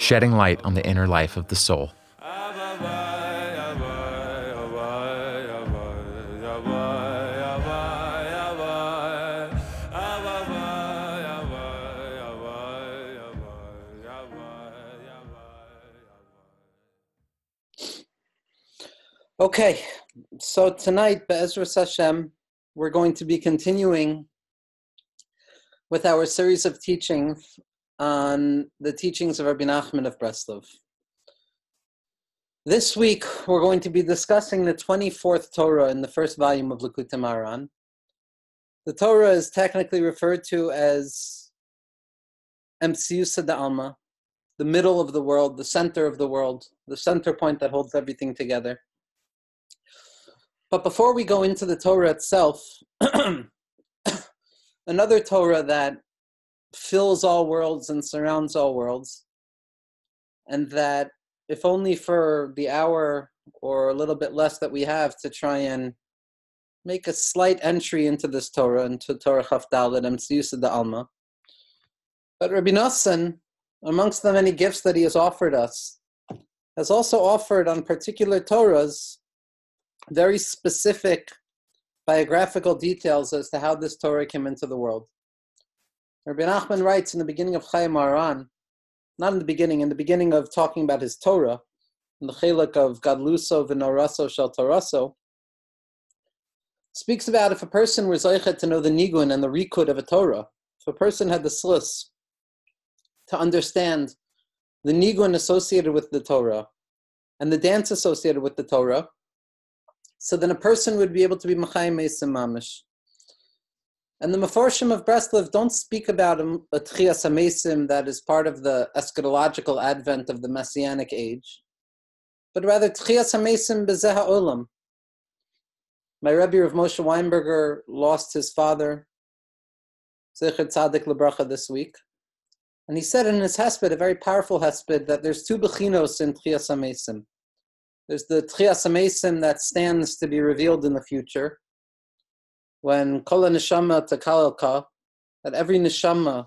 shedding light on the inner life of the soul. Okay, so tonight, Be'ezras Hashem, we're going to be continuing with our series of teachings on the teachings of Rabbi Nachman of Breslov. This week, we're going to be discussing the 24th Torah in the first volume of Likutei Moharan. The Torah is technically referred to as Emtsiusa da Alma, the middle of the world, the center of the world, the center point that holds everything together. But before we go into the Torah itself, another Torah that fills all worlds and surrounds all worlds, and that, if only for the hour or a little bit less that we have to try and make a slight entry into this Torah, into Torah Chavdalad and Tziyusa de Alma. But Rabbi Nassan, amongst the many gifts that he has offered us, has also offered on particular Torahs very specific biographical details as to how this Torah came into the world. Rabbi Nachman writes in the beginning of Chayei Moharan, not in the beginning, in the beginning of talking about his Torah, in the Chiluk of Gadluso v'Noraso Shel Toraso, speaks about if a person was zeichet to know the nigun and the rikud of a Torah, if a person had the slis to understand the nigun associated with the Torah and the dance associated with the Torah, so then a person would be able to be Machayim Mamish. And the Meforshim of Breslov don't speak about a, a Tchias HaMesim that is part of the eschatological advent of the Messianic age, but rather Tchias HaMesim Bezeha Olam. My Rebbe of Moshe Weinberger lost his father, Zecher Tzadik Lebracha, this week. And he said in his hesped, a very powerful hesped, that there's two bechinos in Tchias HaMesim. There's the Tchias HaMesim that stands to be revealed in the future. When Kol Neshama Takalka, that every Neshama,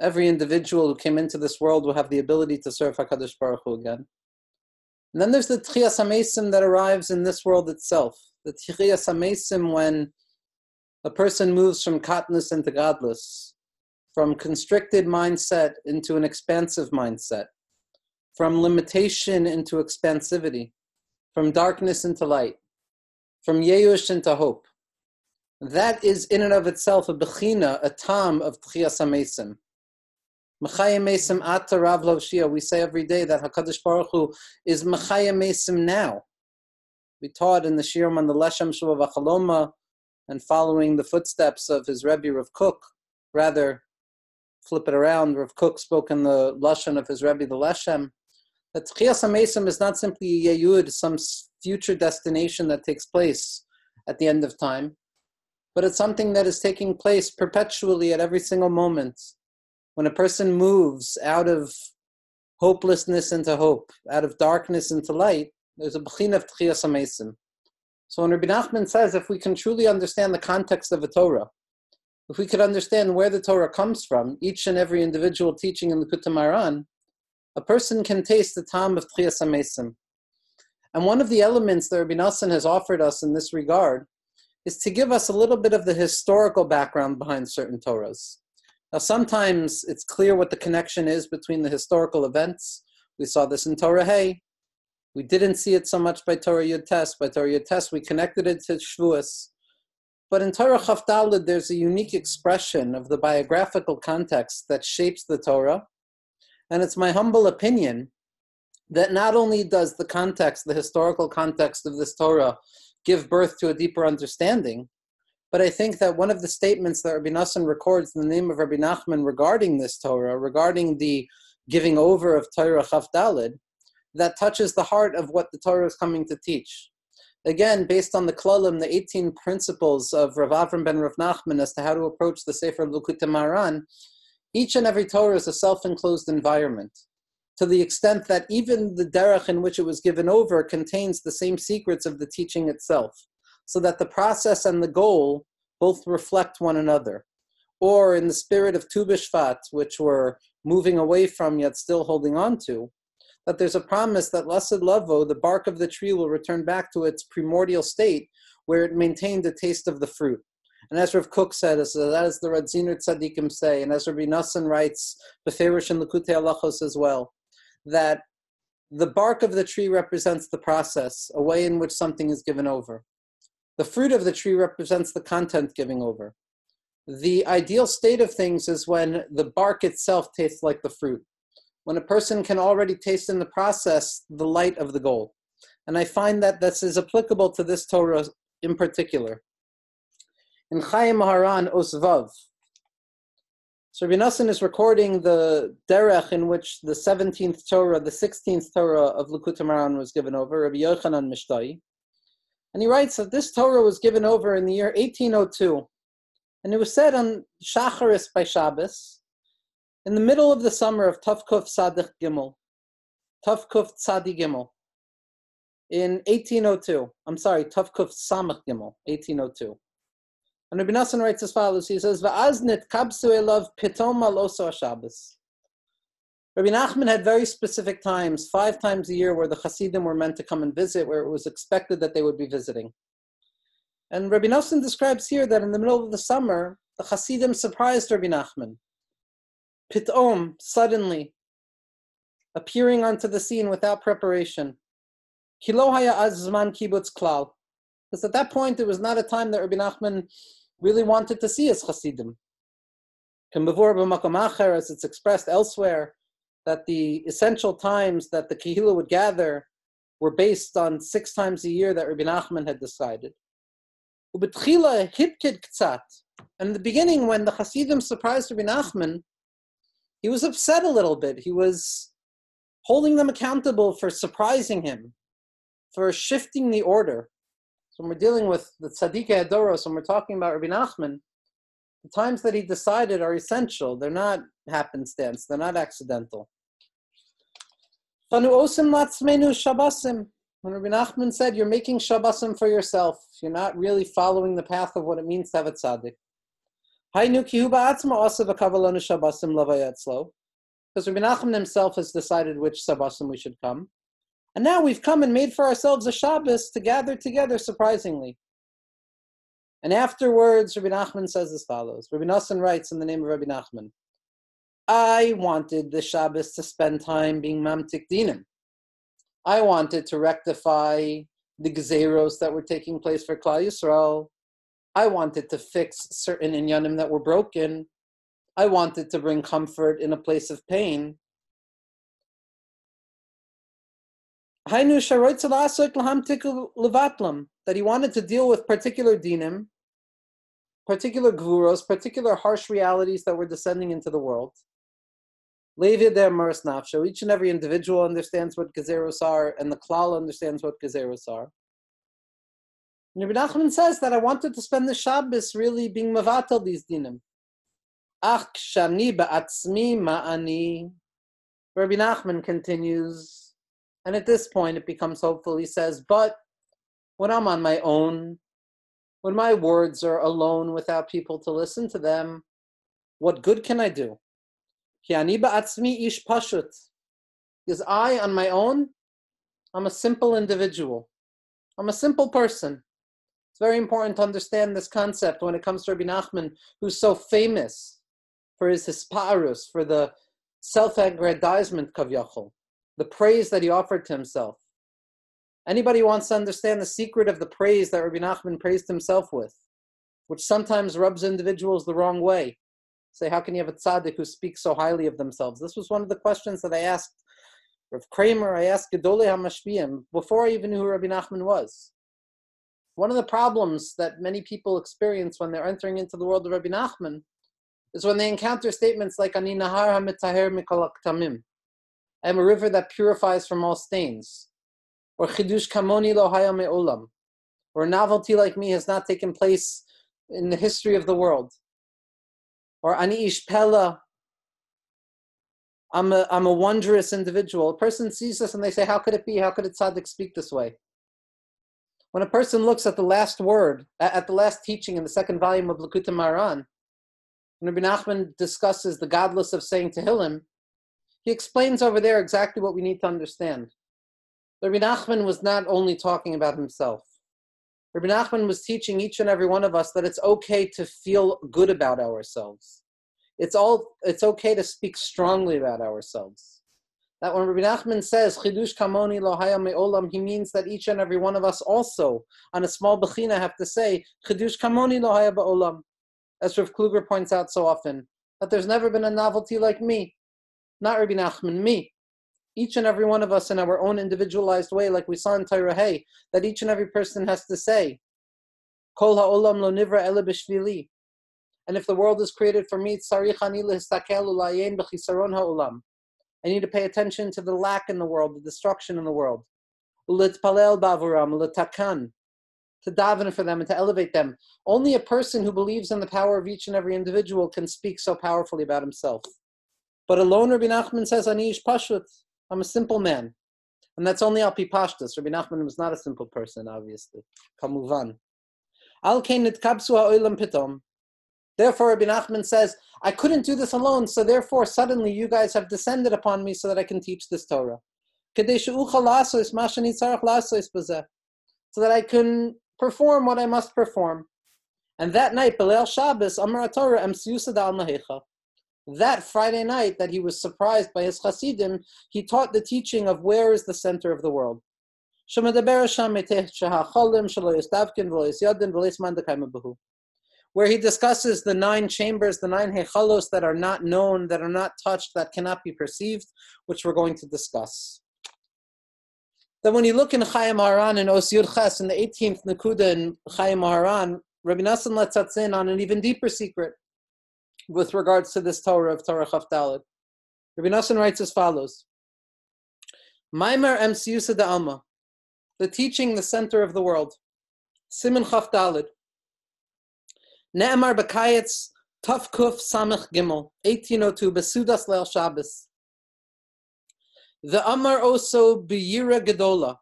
every individual who came into this world will have the ability to serve HaKadosh Baruch Hu again. And then there's the Tchias HaMesim that arrives in this world itself. The Tchias HaMesim when a person moves from katnus into godless, from constricted mindset into an expansive mindset from limitation into expansivity, from darkness into light, from yeush into hope. That is in and of itself a bechina, a tam of tchias. Mechayim mesim ata rav shia. We say every day that Hakadosh Baruch Hu is mechayim mesim now. We taught in the shirim on the Leshem Shuvah V'Chaloma and following the footsteps of his Rebbe Rav Kook, rather flip it around. Rav Kook spoke in the lashon of his Rebbe the Leshem that Tchias is not simply a Yehud, some future destination that takes place at the end of time, but it's something that is taking place perpetually at every single moment. When a person moves out of hopelessness into hope, out of darkness into light, there's a B'chin of Tchias HaMesim. So when Rabbi Nachman says, if we can truly understand the context of the Torah, if we could understand where the Torah comes from, each and every individual teaching in the Likutei Moharan, a person can taste the time of Tchias HaMesim. And one of the elements that Rabbi Nassan has offered us in this regard is to give us a little bit of the historical background behind certain Torahs. Now, sometimes it's clear what the connection is between the historical events. We saw this in Torah Hay. We didn't see it so much by Torah Yud Tes. By Torah Yud Tes, we connected it to Shavuos. But in Torah Chavdalid, there's a unique expression of the biographical context that shapes the Torah and it's my humble opinion that not only does the context, the historical context of this Torah, give birth to a deeper understanding, but I think that one of the statements that Rabbi Nassan records in the name of Rabbi Nachman regarding this Torah, regarding the giving over of Torah Chavdalid, that touches the heart of what the Torah is coming to teach. Again, based on the Klalim, the 18 principles of Rav Avram ben Rav Nachman as to how to approach the Sefer Likutei Moharan, each and every Torah is a self-enclosed environment to the extent that even the derech in which it was given over contains the same secrets of the teaching itself, so that the process and the goal both reflect one another. Or in the spirit of Tu B'Shvat, which we're moving away from yet still holding on to, that there's a promise that Lasid Lavo, the bark of the tree, will return back to its primordial state where it maintained the taste of the fruit. And as Rav Kook said, as, as the Radziner Tzadikim say, and as Rabbi Nassan writes, Beferish and Likutei Halachos as well, that the bark of the tree represents the process, a way in which something is given over. The fruit of the tree represents the content giving over. The ideal state of things is when the bark itself tastes like the fruit, when a person can already taste in the process the light of the goal. And I find that this is applicable to this Torah in particular. In Chayei Moharan Osvav, so Rabbi is recording the derech in which the 17th Torah, the 16th Torah of Likutei Moharan was given over, Rabbi Yochanan Mishtai. And he writes that this Torah was given over in the year 1802. And it was said on Shacharis by Shabbos, in the middle of the summer of Tavkuf Sadich Gimel, Tavkuf Tzadi Gimel, in 1802. I'm sorry, Tavkuf Samach Gimel, 1802. And Rabbi Nassan writes as follows. He says, "Va'aznit kapsu elav pitom aloso Shabbos." Rabbi Nachman had very specific times, five times a year, where the Hasidim were meant to come and visit, where it was expected that they would be visiting. And Rabbi Nassan describes here that in the middle of the summer, the Hasidim surprised Rabbi Nachman. Pitom, suddenly, appearing onto the scene without preparation. Kilo haya azman kibbutz klal. Because at that point, it was not a time that Rabbi Nachman really wanted to see his Hasidim. As it's expressed elsewhere, that the essential times that the Kehillah would gather were based on six times a year that Rabbi Nachman had decided. And in the beginning, when the Hasidim surprised Rabbi Nachman, he was upset a little bit. He was holding them accountable for surprising him, for shifting the order when we're dealing with the Tzadikei Adoros, when we're talking about Rabbi Nachman, the times that he decided are essential. They're not happenstance. They're not accidental. When Rabbi Nachman said, you're making Shabbosim for yourself. You're not really following the path of what it means to have a tzaddik. Because Rabbi Nachman himself has decided which Shabbosim we should come. And now we've come and made for ourselves a Shabbos to gather together surprisingly. And afterwards, Rabbi Nachman says as follows. Rabbi Nassan writes in the name of Rabbi Nachman, I wanted the Shabbos to spend time being Mamtik Dinim. I wanted to rectify the Gezeros that were taking place for Klal Yisrael. I wanted to fix certain inyanim that were broken. I wanted to bring comfort in a place of pain. That he wanted to deal with particular dinim, particular guros, particular harsh realities that were descending into the world. Each and every individual understands what gezeros are, and the klal understands what gezeros are. Rabbi Nachman says that I wanted to spend the Shabbos really being mavatal these dinim. Ach shani ba'atzmi ma'ani. Rabbi Nachman continues, and at this point, it becomes hopeful. He says, But when I'm on my own, when my words are alone without people to listen to them, what good can I do? Because I, on my own, I'm a simple individual. I'm a simple person. It's very important to understand this concept when it comes to Rabbi Nachman, who's so famous for his hisparus, for the self-aggrandizement kavyachol the praise that he offered to himself. Anybody wants to understand the secret of the praise that Rabbi Nachman praised himself with, which sometimes rubs individuals the wrong way. Say, how can you have a tzaddik who speaks so highly of themselves? This was one of the questions that I asked Rav Kramer, I asked Gedolei HaMashpiyim before I even knew who Rabbi Nachman was. One of the problems that many people experience when they're entering into the world of Rabbi Nachman is when they encounter statements like Ani Nahar HaMitaher Mikol I am a river that purifies from all stains. Or chidush kamoni lo haya me'olam. Or a novelty like me has not taken place in the history of the world. Or ani ish pella. I'm a, I'm a wondrous individual. A person sees this and they say, how could it be? How could a tzaddik speak this way? When a person looks at the last word, at the last teaching in the second volume of Likutei Moharan, when Rabbi Nachman discusses the godless of saying Tehillim, he explains over there exactly what we need to understand. Rabbi Nachman was not only talking about himself. Rabbi Nachman was teaching each and every one of us that it's okay to feel good about ourselves. It's all it's okay to speak strongly about ourselves that when Rabbi Nachman says Chidush Kamoni Lohaya Me'olam, he means that each and every one of us also, on a small bechina, have to say Chidush Kamoni Lohaya Be'olam. As Rav Kluger points out so often, that there's never been a novelty like me, not Rabbi Nachman, me. Each and every one of us in our own individualized way, like we saw in Torah that each and every person has to say, Kol ha'olam lo nivra ele. And if the world is created for me, tzarich ani lehistakel ulayen b'chisaron ha'olam. I need to pay attention to the lack in the world, the destruction in the world. Ulitpalel bavuram, ulitakan, to daven for them and to elevate them. Only a person who believes in the power of each and every individual can speak so powerfully about himself. But alone, Rabbi Nachman says, Ani ish pashut, I'm a simple man. And that's only al pashtus. Rabbi Nachman was not a simple person, obviously. Kamuvan. Al kain nitkabsu ha'olam pitom. Therefore, Rabbi Nachman says, I couldn't do this alone, so therefore, suddenly you guys have descended upon me so that I can teach this Torah. So that I can perform what I must perform. And that night, Belel Shabbos, Amar Torah, al That Friday night that he was surprised by his Hasidim, he taught the teaching of where is the center of the world where he discusses the nine chambers, the nine hechalos that are not known, that are not touched, that cannot be perceived, which we're going to discuss. Then when you look in Chayei Moharan and Os Yud Ches in the 18th Nakuda in Chayei Moharan, Rabbi Nassan lets us in on an even deeper secret with regards to this Torah of Torah Chavdalid. Rabbi Nassan writes as follows. Maimer Em da Alma, the teaching, the center of the world. Simon Chavdalid. Ne'emar Bekayetz Tafkuf Samech Gimel, 1802, Besudas Leil Shabbos. The Amar also Biyira Gedola.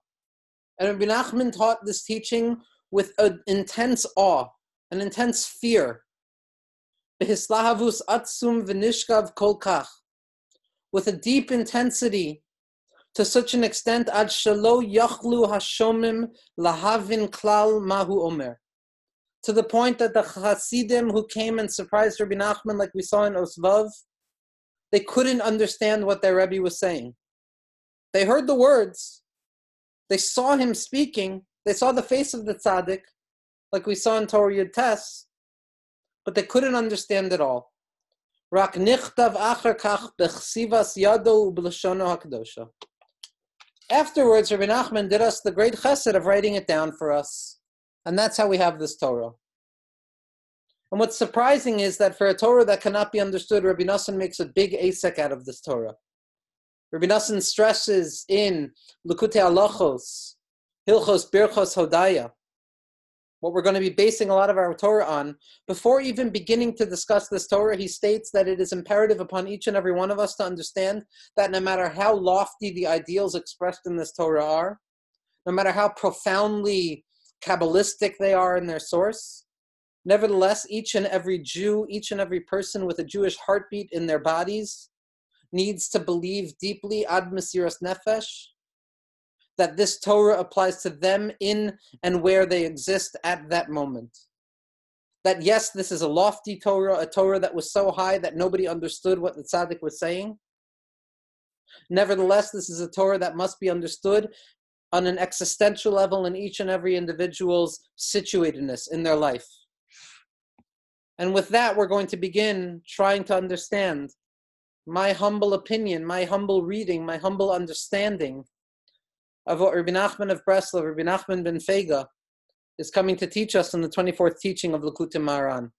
And Rabbi Nachman taught this teaching with an intense awe, an intense fear. Behislahavus Atsum Vinishkav Kolkach. With a deep intensity to such an extent ad shalo yachlu hashomim lahavin klal mahu omer to the point that the Hasidim who came and surprised Rabbi Nachman, like we saw in Osvav, they couldn't understand what their Rebbe was saying. They heard the words, they saw him speaking, they saw the face of the tzaddik, like we saw in Torah Yud Tes, but they couldn't understand it all. Afterwards, Rabbi Nachman did us the great chesed of writing it down for us. And that's how we have this Torah. And what's surprising is that for a Torah that cannot be understood, Rabbi Nassan makes a big asek out of this Torah. Rabbi Nassan stresses in Likutei Halachos, Hilchos Birchos Hodaya, what we're going to be basing a lot of our Torah on. Before even beginning to discuss this Torah, he states that it is imperative upon each and every one of us to understand that no matter how lofty the ideals expressed in this Torah are, no matter how profoundly Kabbalistic they are in their source. Nevertheless, each and every Jew, each and every person with a Jewish heartbeat in their bodies needs to believe deeply ad mesiras nefesh that this Torah applies to them in and where they exist at that moment. That yes, this is a lofty Torah, a Torah that was so high that nobody understood what the tzaddik was saying. Nevertheless, this is a Torah that must be understood on an existential level in each and every individual's situatedness in their life. And with that, we're going to begin trying to understand my humble opinion, my humble reading, my humble understanding of what Rabbi Nachman of Breslov, Rabbi Nachman ben Fega, is coming to teach us in the 24th teaching of Likutei Moharan.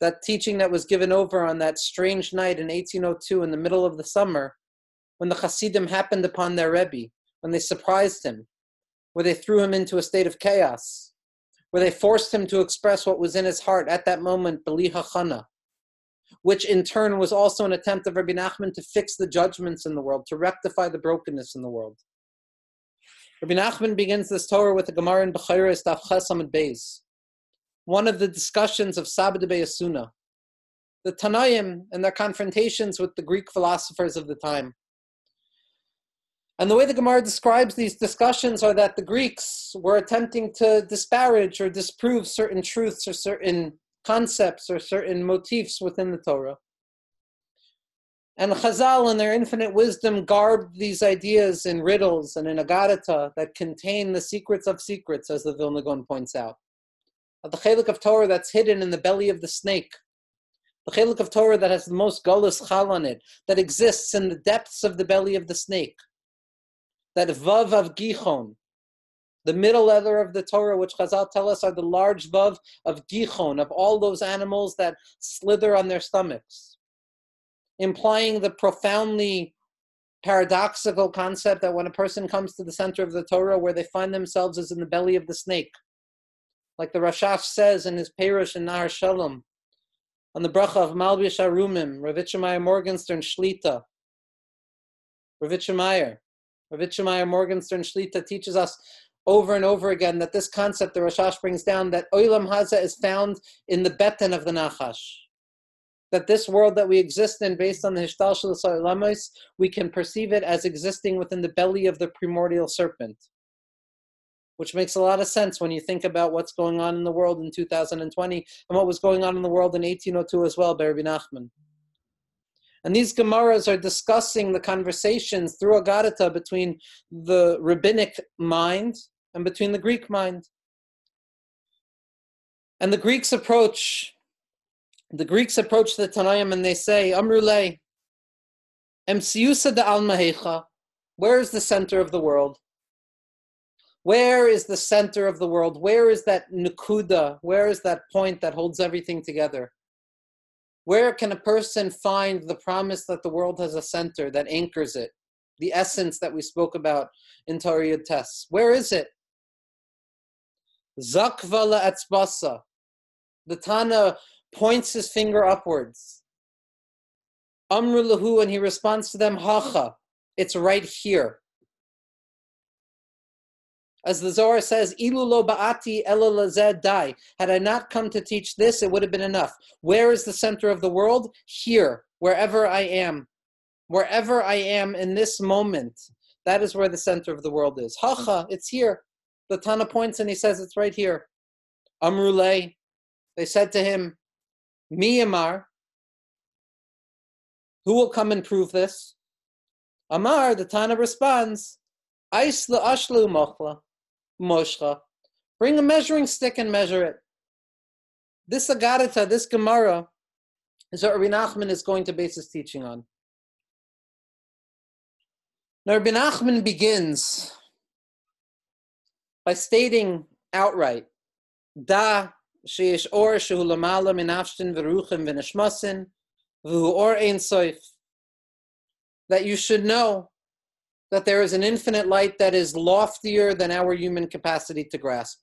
That teaching that was given over on that strange night in 1802 in the middle of the summer, when the Hasidim happened upon their Rebbe, when they surprised him, where they threw him into a state of chaos, where they forced him to express what was in his heart at that moment, Beli Hachana, which in turn was also an attempt of Rabbi Nachman to fix the judgments in the world, to rectify the brokenness in the world. Rabbi Nachman begins this Torah with the Gemara in Bechiris Daf Chesamid Beis, one of the discussions of Sabbath Beyasuna, the Tanaim and their confrontations with the Greek philosophers of the time. And the way the Gemara describes these discussions are that the Greeks were attempting to disparage or disprove certain truths or certain concepts or certain motifs within the Torah. And Chazal, in their infinite wisdom, garbed these ideas in riddles and in agadata that contain the secrets of secrets, as the Vilna Gaon points out. The chelik of Torah that's hidden in the belly of the snake, the chelik of Torah that has the most gullus chal on it, that exists in the depths of the belly of the snake. That Vav of Gichon, the middle letter of the Torah, which Chazal tell us are the large Vav of Gichon, of all those animals that slither on their stomachs, implying the profoundly paradoxical concept that when a person comes to the center of the Torah, where they find themselves is in the belly of the snake, like the Rashash says in his Perush in Nahar Shalom, on the bracha of Malbish Arumim, Rav Yitzchak Meir Morgenstern Shlita, Rav Yitzchak Meir, Ravitchemeyer Morgenstern Shlita teaches us over and over again that this concept the Rashash brings down that Olam Haza is found in the beten of the Nachash. That this world that we exist in, based on the Hishtal Lamos, we can perceive it as existing within the belly of the primordial serpent. Which makes a lot of sense when you think about what's going on in the world in 2020 and what was going on in the world in 1802 as well, Berbi Nachman. And these Gemaras are discussing the conversations through Agadata between the rabbinic mind and between the Greek mind. And the Greeks approach the Greeks approach the Tanaim and they say, Amrule, Emsiusa de Almahecha, where is the center of the world? Where is the center of the world? Where is that nukuda? Where is that point that holds everything together? Where can a person find the promise that the world has a center that anchors it? The essence that we spoke about in Torah tests. Where is it? Zakvala etzbasa. The Tana points his finger upwards. Amru and he responds to them, Hacha. It's right here. As the Zohar says, Ilulo ba'ati elalazed dai. Had I not come to teach this, it would have been enough. Where is the center of the world? Here, wherever I am. Wherever I am in this moment, that is where the center of the world is. Hacha, it's here. The Tana points and he says it's right here. Amrule, they said to him, Miyamar, who will come and prove this? Amar, the Tana responds, Aisla ashlu mochla. Moshcha. Bring a measuring stick and measure it. This Agadita, this Gemara, is what Rabbi Nachman is going to base his teaching on. Now, Rabbi Nachman begins by stating outright, Da That you should know that there is an infinite light that is loftier than our human capacity to grasp.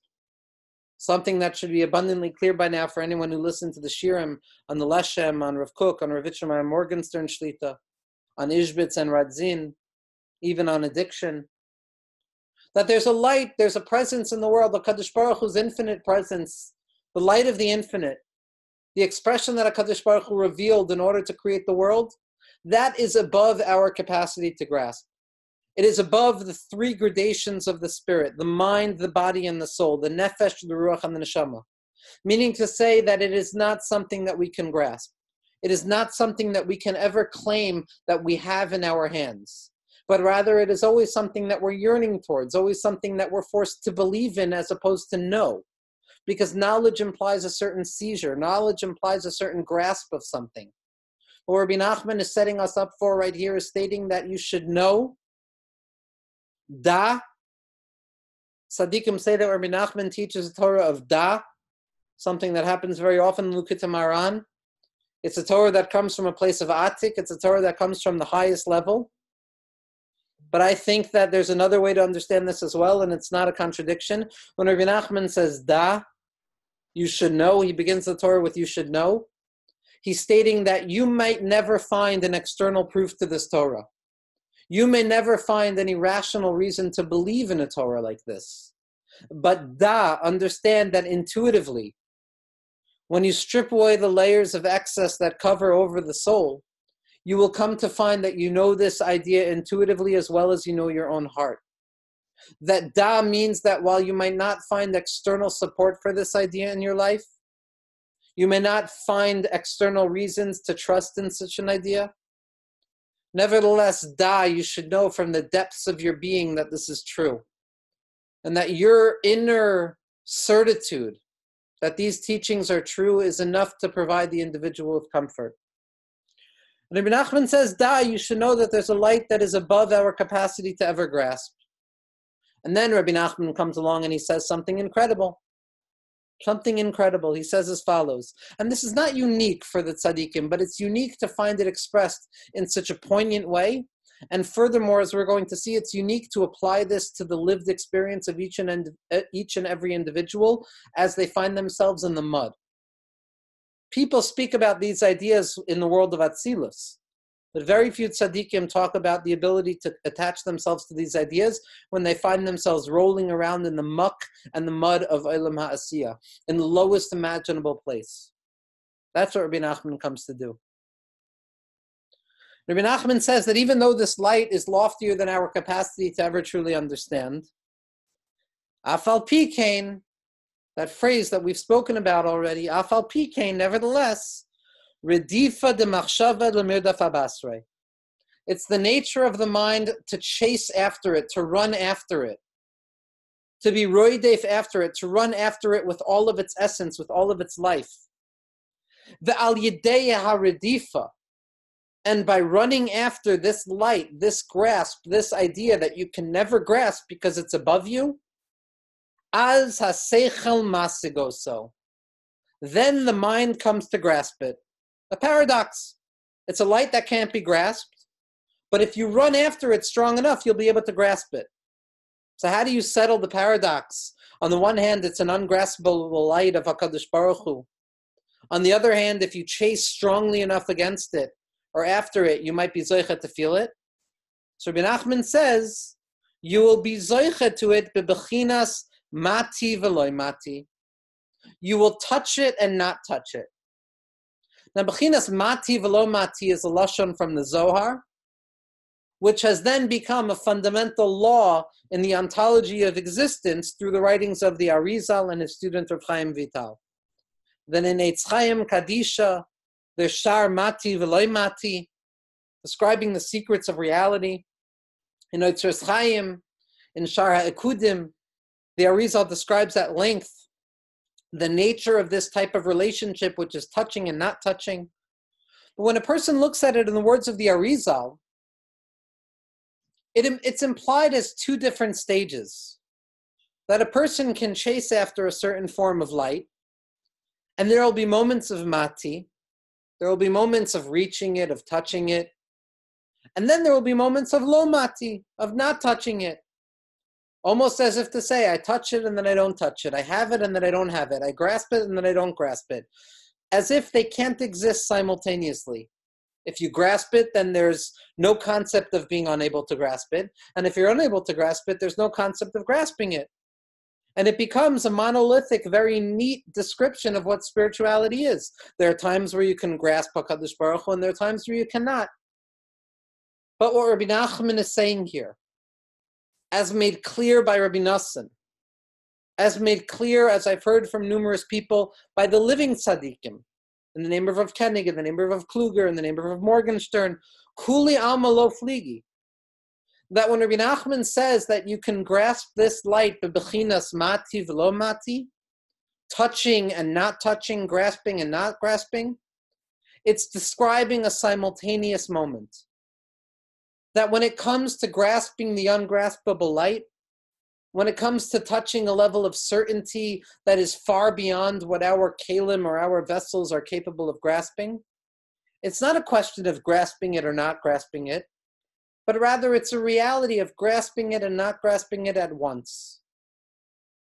Something that should be abundantly clear by now for anyone who listened to the Shirim on the Leshem, on Rav Kook, on Rav Itcham, on Morgenstern Shlita, on Ishbitz and Radzin, even on addiction. That there's a light, there's a presence in the world, the Kaddish Baruch Hu's infinite presence, the light of the infinite, the expression that HaKadosh Baruch Hu revealed in order to create the world, that is above our capacity to grasp. It is above the three gradations of the spirit the mind, the body, and the soul, the nefesh, the ruach, and the neshama. Meaning to say that it is not something that we can grasp. It is not something that we can ever claim that we have in our hands, but rather it is always something that we're yearning towards, always something that we're forced to believe in as opposed to know. Because knowledge implies a certain seizure, knowledge implies a certain grasp of something. What Rabbi Nachman is setting us up for right here is stating that you should know Da. Sadiqim say that Rabbi Nachman teaches the Torah of Da, something that happens very often in Likutei Moharan. It's a Torah that comes from a place of Atik. It's a Torah that comes from the highest level. But I think that there's another way to understand this as well, and it's not a contradiction. When Rabbi Nachman says da, you should know, he begins the Torah with you should know. He's stating that you might never find an external proof to this Torah. You may never find any rational reason to believe in a Torah like this. But da, understand that intuitively, when you strip away the layers of excess that cover over the soul, you will come to find that you know this idea intuitively as well as you know your own heart. That da means that while you might not find external support for this idea in your life, you may not find external reasons to trust in such an idea. Nevertheless, da, you should know from the depths of your being that this is true. And that your inner certitude that these teachings are true is enough to provide the individual with comfort. And Ibn Nachman says, Da, you should know that there's a light that is above our capacity to ever grasp. And then Rabbi Nachman comes along and he says something incredible. Something incredible. He says as follows, and this is not unique for the tzaddikim, but it's unique to find it expressed in such a poignant way. And furthermore, as we're going to see, it's unique to apply this to the lived experience of each and eh, each and every individual as they find themselves in the mud people speak about these ideas in the world of Atzilus, but very few tzaddikim talk about the ability to attach themselves to these ideas when they find themselves rolling around in the muck and the mud of Olam HaAsiyah, in the lowest imaginable place. That's what Rabbi Nachman comes to do. Rabbi Nachman says that even though this light is loftier than our capacity to ever truly understand, Afal Pikain, that phrase that we've spoken about already, afal pikein, nevertheless, redifa de machshava lemirdaf abasre. It's the nature of the mind to chase after it, to run after it, to be roidef after it, to run after it with all of its essence, with all of its life. The al redifa, and by running after this light, this grasp, this idea that you can never grasp because it's above you, as haseichel masigoso. Then the mind comes to grasp it. A paradox. It's a light that can't be grasped, but if you run after it strong enough, you'll be able to grasp it. So how do you settle the paradox? On the one hand, it's an ungraspable light of Hakadosh Baruch Hu. On the other hand, if you chase strongly enough against it or after it, you might be zoichet to feel it. So Rabbi Nachman says, you will be zoichet to it bebechinas Mati veloy mati. You will touch it and not touch it. Now, Bechinas Mati velo mati is a lashon from the Zohar, which has then become a fundamental law in the ontology of existence through the writings of the Arizal and his student Rav Chaim Vital. Then in Eitz Chaim Kadisha, there's Shar Mati veloy mati, describing the secrets of reality. In Eitz Chaim, in Shar HaEkudim, the Arizal describes at length the nature of this type of relationship, which is touching and not touching. But when a person looks at it in the words of the Arizal, it, it's implied as two different stages. That a person can chase after a certain form of light, and there will be moments of mati, there will be moments of reaching it, of touching it, and then there will be moments of lo mati, of not touching it almost as if to say, I touch it and then I don't touch it. I have it and then I don't have it. I grasp it and then I don't grasp it. As if they can't exist simultaneously. If you grasp it, then there's no concept of being unable to grasp it. And if you're unable to grasp it, there's no concept of grasping it. And it becomes a monolithic, very neat description of what spirituality is. There are times where you can grasp HaKadosh Baruch Hu, and there are times where you cannot. But what Rabbi Nachman is saying here, as made clear by Rabbi Nassan, as made clear, as I've heard from numerous people, by the living tzaddikim, in the name of Rav in the name of Rav Kluger, in the name of Rav Morgenstern, Kuli Alma Lo Fligi, that when Rabbi Nachman says that you can grasp this light, bechinas mati v'lo mati, touching and not touching, grasping and not grasping, it's describing a simultaneous moment that when it comes to grasping the ungraspable light, when it comes to touching a level of certainty that is far beyond what our kalim or our vessels are capable of grasping, it's not a question of grasping it or not grasping it. but rather it's a reality of grasping it and not grasping it at once.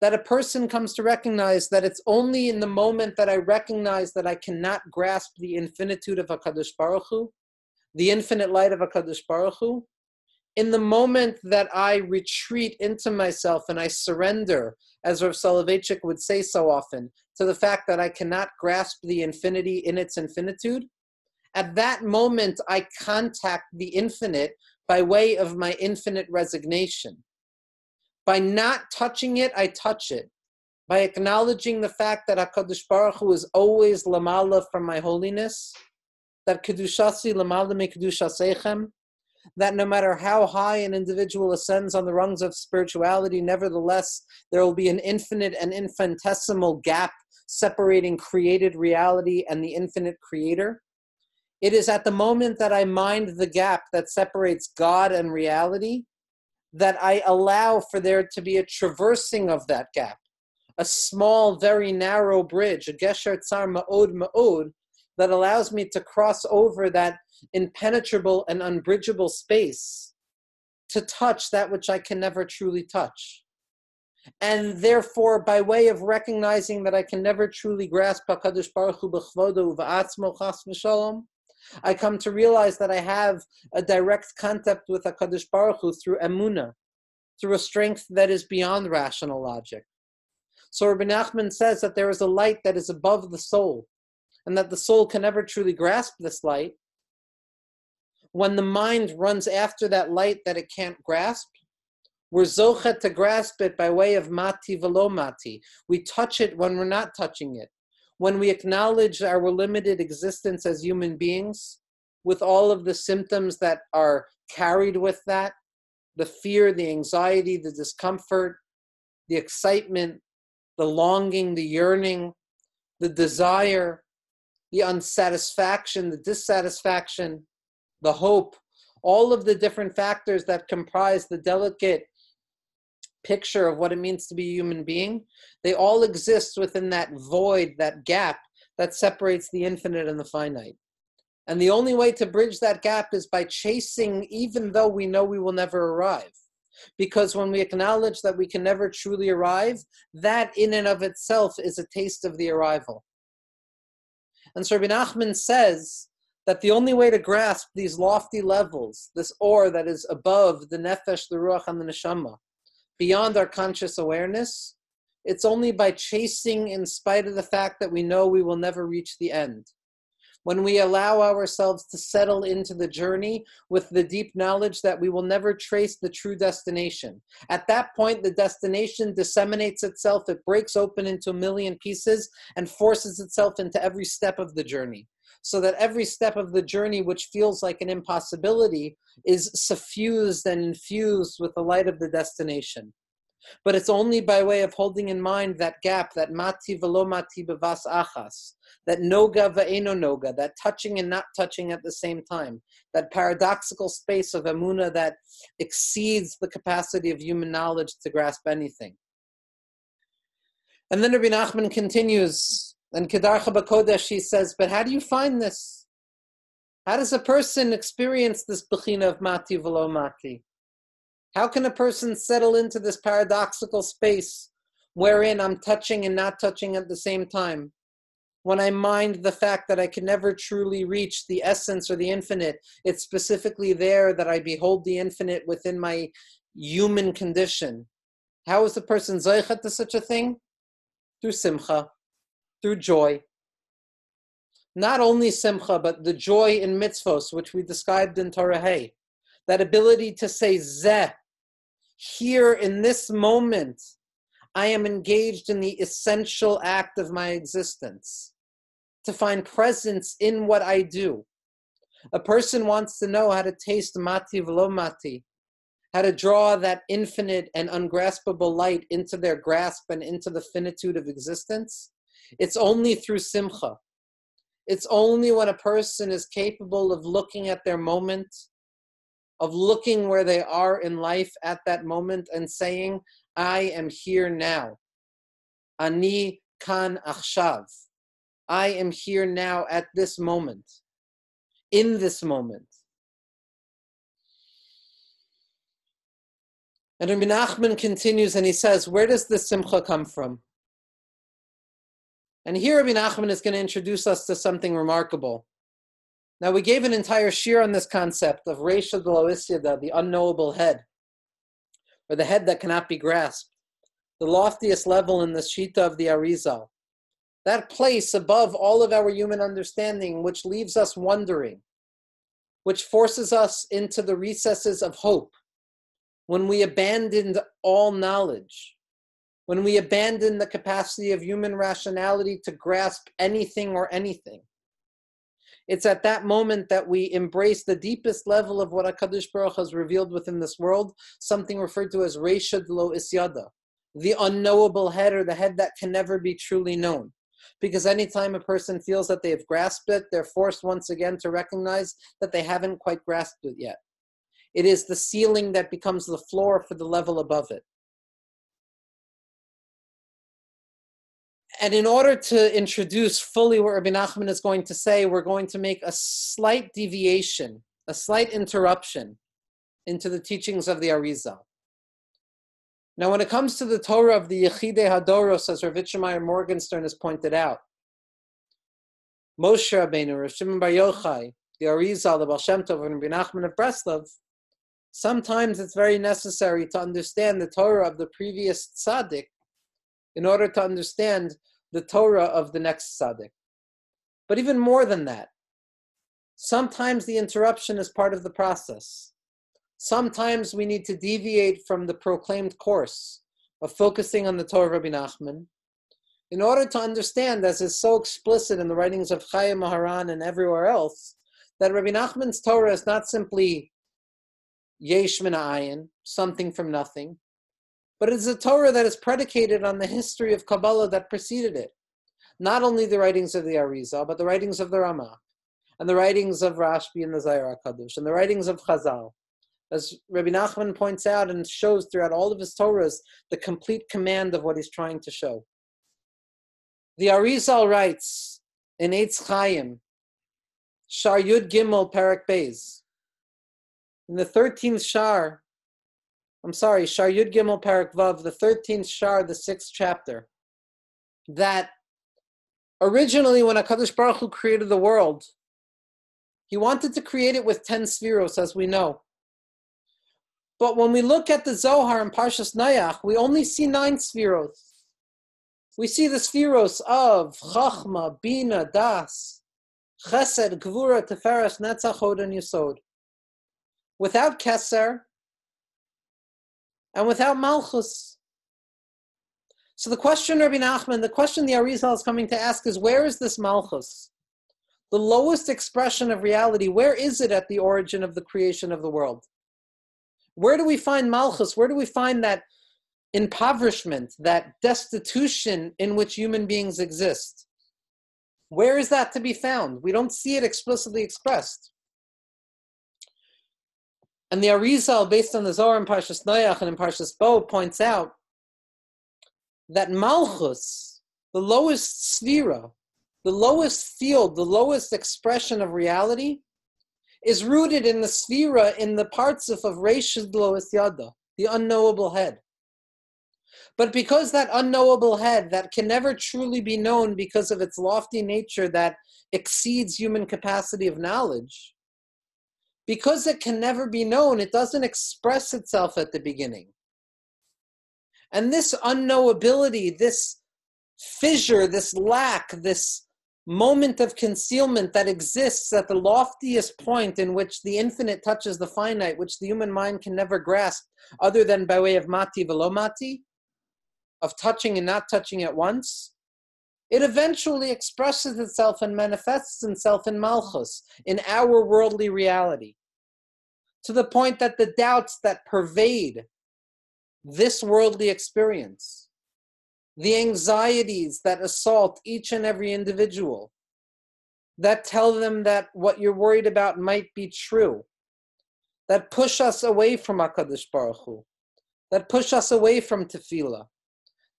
That a person comes to recognize that it's only in the moment that I recognize that I cannot grasp the infinitude of HaKadosh Baruch Hu, the infinite light of HaKadosh Baruch Hu, in the moment that I retreat into myself and I surrender, as Rav Soloveitchik would say so often, to the fact that I cannot grasp the infinity in its infinitude, at that moment I contact the infinite by way of my infinite resignation. By not touching it, I touch it. By acknowledging the fact that HaKadosh Baruch Hu is always lamala from my holiness, that kedushasi lamala me kedushasechem, that no matter how high an individual ascends on the rungs of spirituality, nevertheless, there will be an infinite and infinitesimal gap separating created reality and the infinite creator. It is at the moment that I mind the gap that separates God and reality that I allow for there to be a traversing of that gap, a small, very narrow bridge, a gesher tsar ma'od ma'od, that allows me to cross over that impenetrable and unbridgeable space to touch that which I can never truly touch. And therefore, by way of recognizing that I can never truly grasp HaKadosh Baruch Hu b'chvodo v'atzmo chas v'shalom, I come to realize that I have a direct contact with HaKadosh Baruch Hu through emuna, through a strength that is beyond rational logic. So Rabbi Nachman says that there is a light that is above the soul, and that the soul can never truly grasp this light, when the mind runs after that light that it can't grasp, we're zochet to grasp it by way of mati velo mati. We touch it when we're not touching it. When we acknowledge our limited existence as human beings, with all of the symptoms that are carried with that the fear, the anxiety, the discomfort, the excitement, the longing, the yearning, the desire, the unsatisfaction, the dissatisfaction, the hope, all of the different factors that comprise the delicate picture of what it means to be a human being, they all exist within that void, that gap that separates the infinite and the finite. And the only way to bridge that gap is by chasing, even though we know we will never arrive. Because when we acknowledge that we can never truly arrive, that in and of itself is a taste of the arrival. And Sir Nachman says that the only way to grasp these lofty levels, this ore that is above the nefesh, the ruach, and the neshama, beyond our conscious awareness, it's only by chasing in spite of the fact that we know we will never reach the end when we allow ourselves to settle into the journey with the deep knowledge that we will never trace the true destination. At that point, the destination disseminates itself, it breaks open into a million pieces and forces itself into every step of the journey. So that every step of the journey, which feels like an impossibility, is suffused and infused with the light of the destination. But it's only by way of holding in mind that gap, that mati velo mati bevas achas, that noga ve'eno noga, that touching and not touching at the same time, that paradoxical space of emuna that exceeds the capacity of human knowledge to grasp anything. And then Rabbi Nachman continues, and Kedarcha Bakodesh, he says, but how do you find this? How does a person experience this bechina of mati velo mati? How can a person settle into this paradoxical space wherein I'm touching and not touching at the same time? When I mind the fact that I can never truly reach the essence or the infinite, it's specifically there that I behold the infinite within my human condition. How is a person zeichet to such a thing? Through simcha, through joy. Not only simcha, but the joy in mitzvos, which we described in Torah Hey. That ability to say zeh, here in this moment, I am engaged in the essential act of my existence to find presence in what I do. A person wants to know how to taste mati mati, how to draw that infinite and ungraspable light into their grasp and into the finitude of existence. It's only through simcha. It's only when a person is capable of looking at their moment of looking where they are in life at that moment and saying, I am here now. Ani kan achshav. I am here now at this moment, in this moment. And Rabbi Nachman continues and he says, Where does this simcha come from? And here Rabbi Nachman is going to introduce us to something remarkable. Now, we gave an entire shir on this concept of Resha Deloisyada, the unknowable head, or the head that cannot be grasped, the loftiest level in the Shita of the Arizal. That place above all of our human understanding, which leaves us wondering, which forces us into the recesses of hope, when we abandoned all knowledge, when we abandon the capacity of human rationality to grasp anything or anything. It's at that moment that we embrace the deepest level of what HaKadosh Baruch has revealed within this world, something referred to as Reshad Lo Isyada, the unknowable head or the head that can never be truly known. Because anytime a person feels that they've grasped it, they're forced once again to recognize that they haven't quite grasped it yet. It is the ceiling that becomes the floor for the level above it. And in order to introduce fully what Rabbi Nachman is going to say, we're going to make a slight deviation, a slight interruption into the teachings of the Arizal. Now, when it comes to the Torah of the Yechide Hadoros, as Rav Itchemeyer Morgenstern has pointed out, Moshe Rabbeinu, Rav Shimon Bar Yochai, the Arizal, the Baal Shem Tov, and Rabbi Nachman of Breslov, sometimes it's very necessary to understand the Torah of the previous tzaddik in order to understand the Torah of the next tzaddik. But even more than that, sometimes the interruption is part of the process. Sometimes we need to deviate from the proclaimed course of focusing on the Torah of Rabbi Nachman in order to understand, as is so explicit in the writings of Chayei Moharan and everywhere else, that Rabbi Nachman's Torah is not simply yesh min ayin, something from nothing, but it's a Torah that is predicated on the history of Kabbalah that preceded it. Not only the writings of the Arizal, but the writings of the Rama, and the writings of Rashbi and the Zohar HaKadosh, and the writings of Chazal. As Rabbi Nachman points out and shows throughout all of his Torahs, the complete command of what he's trying to show. The Arizal writes in Eitz Chaim, Shar Yud Gimel Parak Beis, in the 13th Shar, I'm sorry, Shar Yud Gimel Parak Vav, the 13th Shar, the sixth chapter, that originally when HaKadosh Baruch Hu created the world, he wanted to create it with 10 sefiros, as we know. But when we look at the Zohar and Parshas Noach, we only see nine sefiros. We see the sefiros of Chachma, Bina, Das, Chesed, Gvura, Teferes, Netzach, Hod, and Yisod. Without Keser, and without Malchus. So the question, Rabbi Nachman, the question the Arizal is coming to ask is where is this Malchus? The lowest expression of reality, where is it at the origin of the creation of the world? Where do we find Malchus? Where do we find that impoverishment, that destitution in which human beings exist? Where is that to be found? We don't see it explicitly expressed. And the Arizal, based on the Zohar in Parshas Noach and in Parshas Bo, points out that Malchus, the lowest sefira, the lowest field, the lowest expression of reality, is rooted in the sefira, in the parts of, of Reshad Lo Isyada, the unknowable head. But because that unknowable head, that can never truly be known because of its lofty nature that exceeds human capacity of knowledge, because it can never be known, it doesn't express itself at the beginning. And this unknowability, this fissure, this lack, this moment of concealment that exists at the loftiest point in which the infinite touches the finite, which the human mind can never grasp other than by way of mati velomati, of touching and not touching at once, it eventually expresses itself and manifests itself in Malchus, in our worldly reality, to the point that the doubts that pervade this worldly experience, the anxieties that assault each and every individual, that tell them that what you're worried about might be true, that push us away from HaKadosh Baruch Hu, that push us away from tefillah,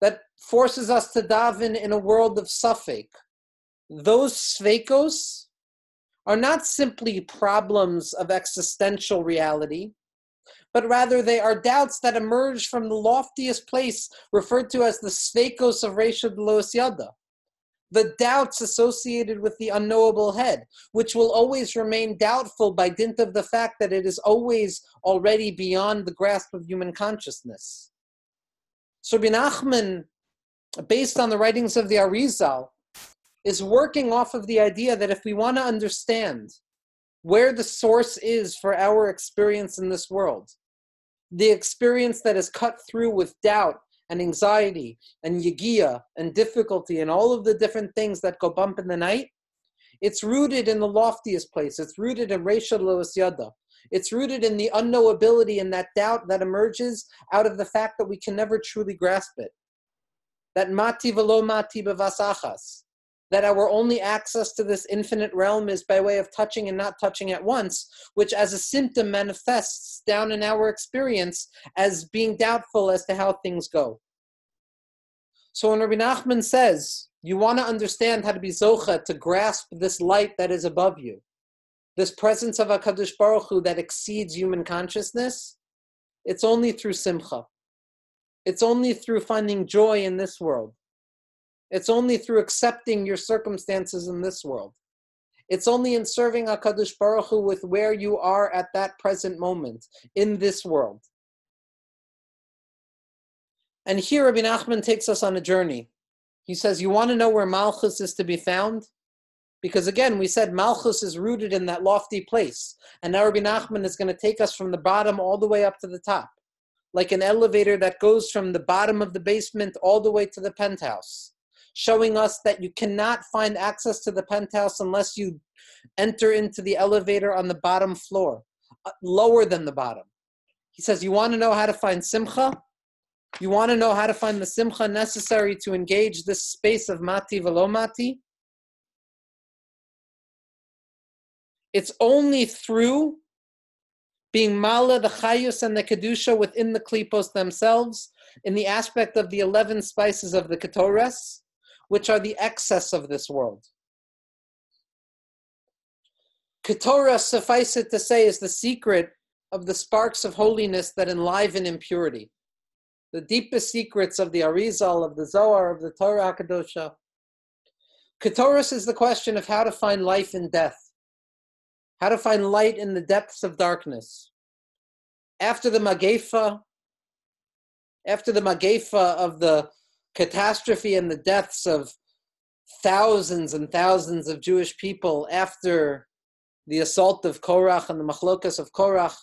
that forces us to daven in a world of suffix. Those sfeikos are not simply problems of existential reality, but rather they are doubts that emerge from the loftiest place referred to as the sfeikos of Reshad Lo Isyada. The doubts associated with the unknowable head, which will always remain doubtful by dint of the fact that it is always already beyond the grasp of human consciousness. So Bin Achman, based on the writings of the Arizal, is working off of the idea that if we want to understand where the source is for our experience in this world, the experience that is cut through with doubt and anxiety and yagia and difficulty and all of the different things that go bump in the night, it's rooted in the loftiest place. It's rooted in Resha Lois. It's rooted in the unknowability and that doubt that emerges out of the fact that we can never truly grasp it. That mati velo mati bevasachas that our only access to this infinite realm is by way of touching and not touching at once, which as a symptom manifests down in our experience as being doubtful as to how things go. So when Rabbi Nachman says, you want to understand how to be zocha, to grasp this light that is above you, this presence of HaKadosh Baruch Hu that exceeds human consciousness, it's only through simcha. It's only through finding joy in this world. It's only through accepting your circumstances in this world. It's only in serving HaKadosh Baruch Hu with where you are at that present moment in this world. And here Rabbi Nachman takes us on a journey. He says, You want to know where Malchus is to be found? Because again, we said Malchus is rooted in that lofty place. And now Rabbi Nachman is going to take us from the bottom all the way up to the top, like an elevator that goes from the bottom of the basement all the way to the penthouse showing us that you cannot find access to the penthouse unless you enter into the elevator on the bottom floor, uh, lower than the bottom. He says, You want to know how to find simcha? You want to know how to find the simcha necessary to engage this space of mati velomati? It's only through being mala, the chayus, and the kedusha within the klipos themselves, in the aspect of the 11 spices of the ketores, which are the excess of this world. Ketorah, suffice it to say, is the secret of the sparks of holiness that enliven impurity. The deepest secrets of the Arizal, of the Zohar, of the Torah HaKadosha. Ketoris is the question of how to find life in death, how to find light in the depths of darkness. After the Magefa, after the Magefa of the catastrophe and the deaths of thousands and thousands of Jewish people after the assault of Korach and the machlokas of Korach,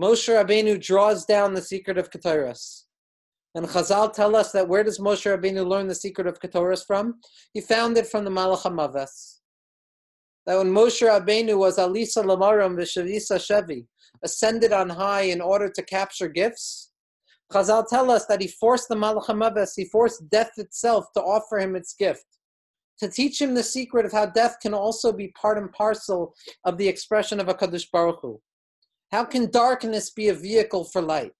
Moshe Rabbeinu draws down the secret of Keturah. And Chazal tell us that where does Moshe Rabbeinu learn the secret of Keturah from? He found it from the Malach. That when Moshe Rabbeinu was Alisa Lamaram Vishavisa Shevi, ascended on high in order to capture gifts, Chazal tell us that he forced the Malach HaMaves, he forced death itself to offer him its gift, to teach him the secret of how death can also be part and parcel of the expression of HaKadosh Baruch Hu. How can darkness be a vehicle for light?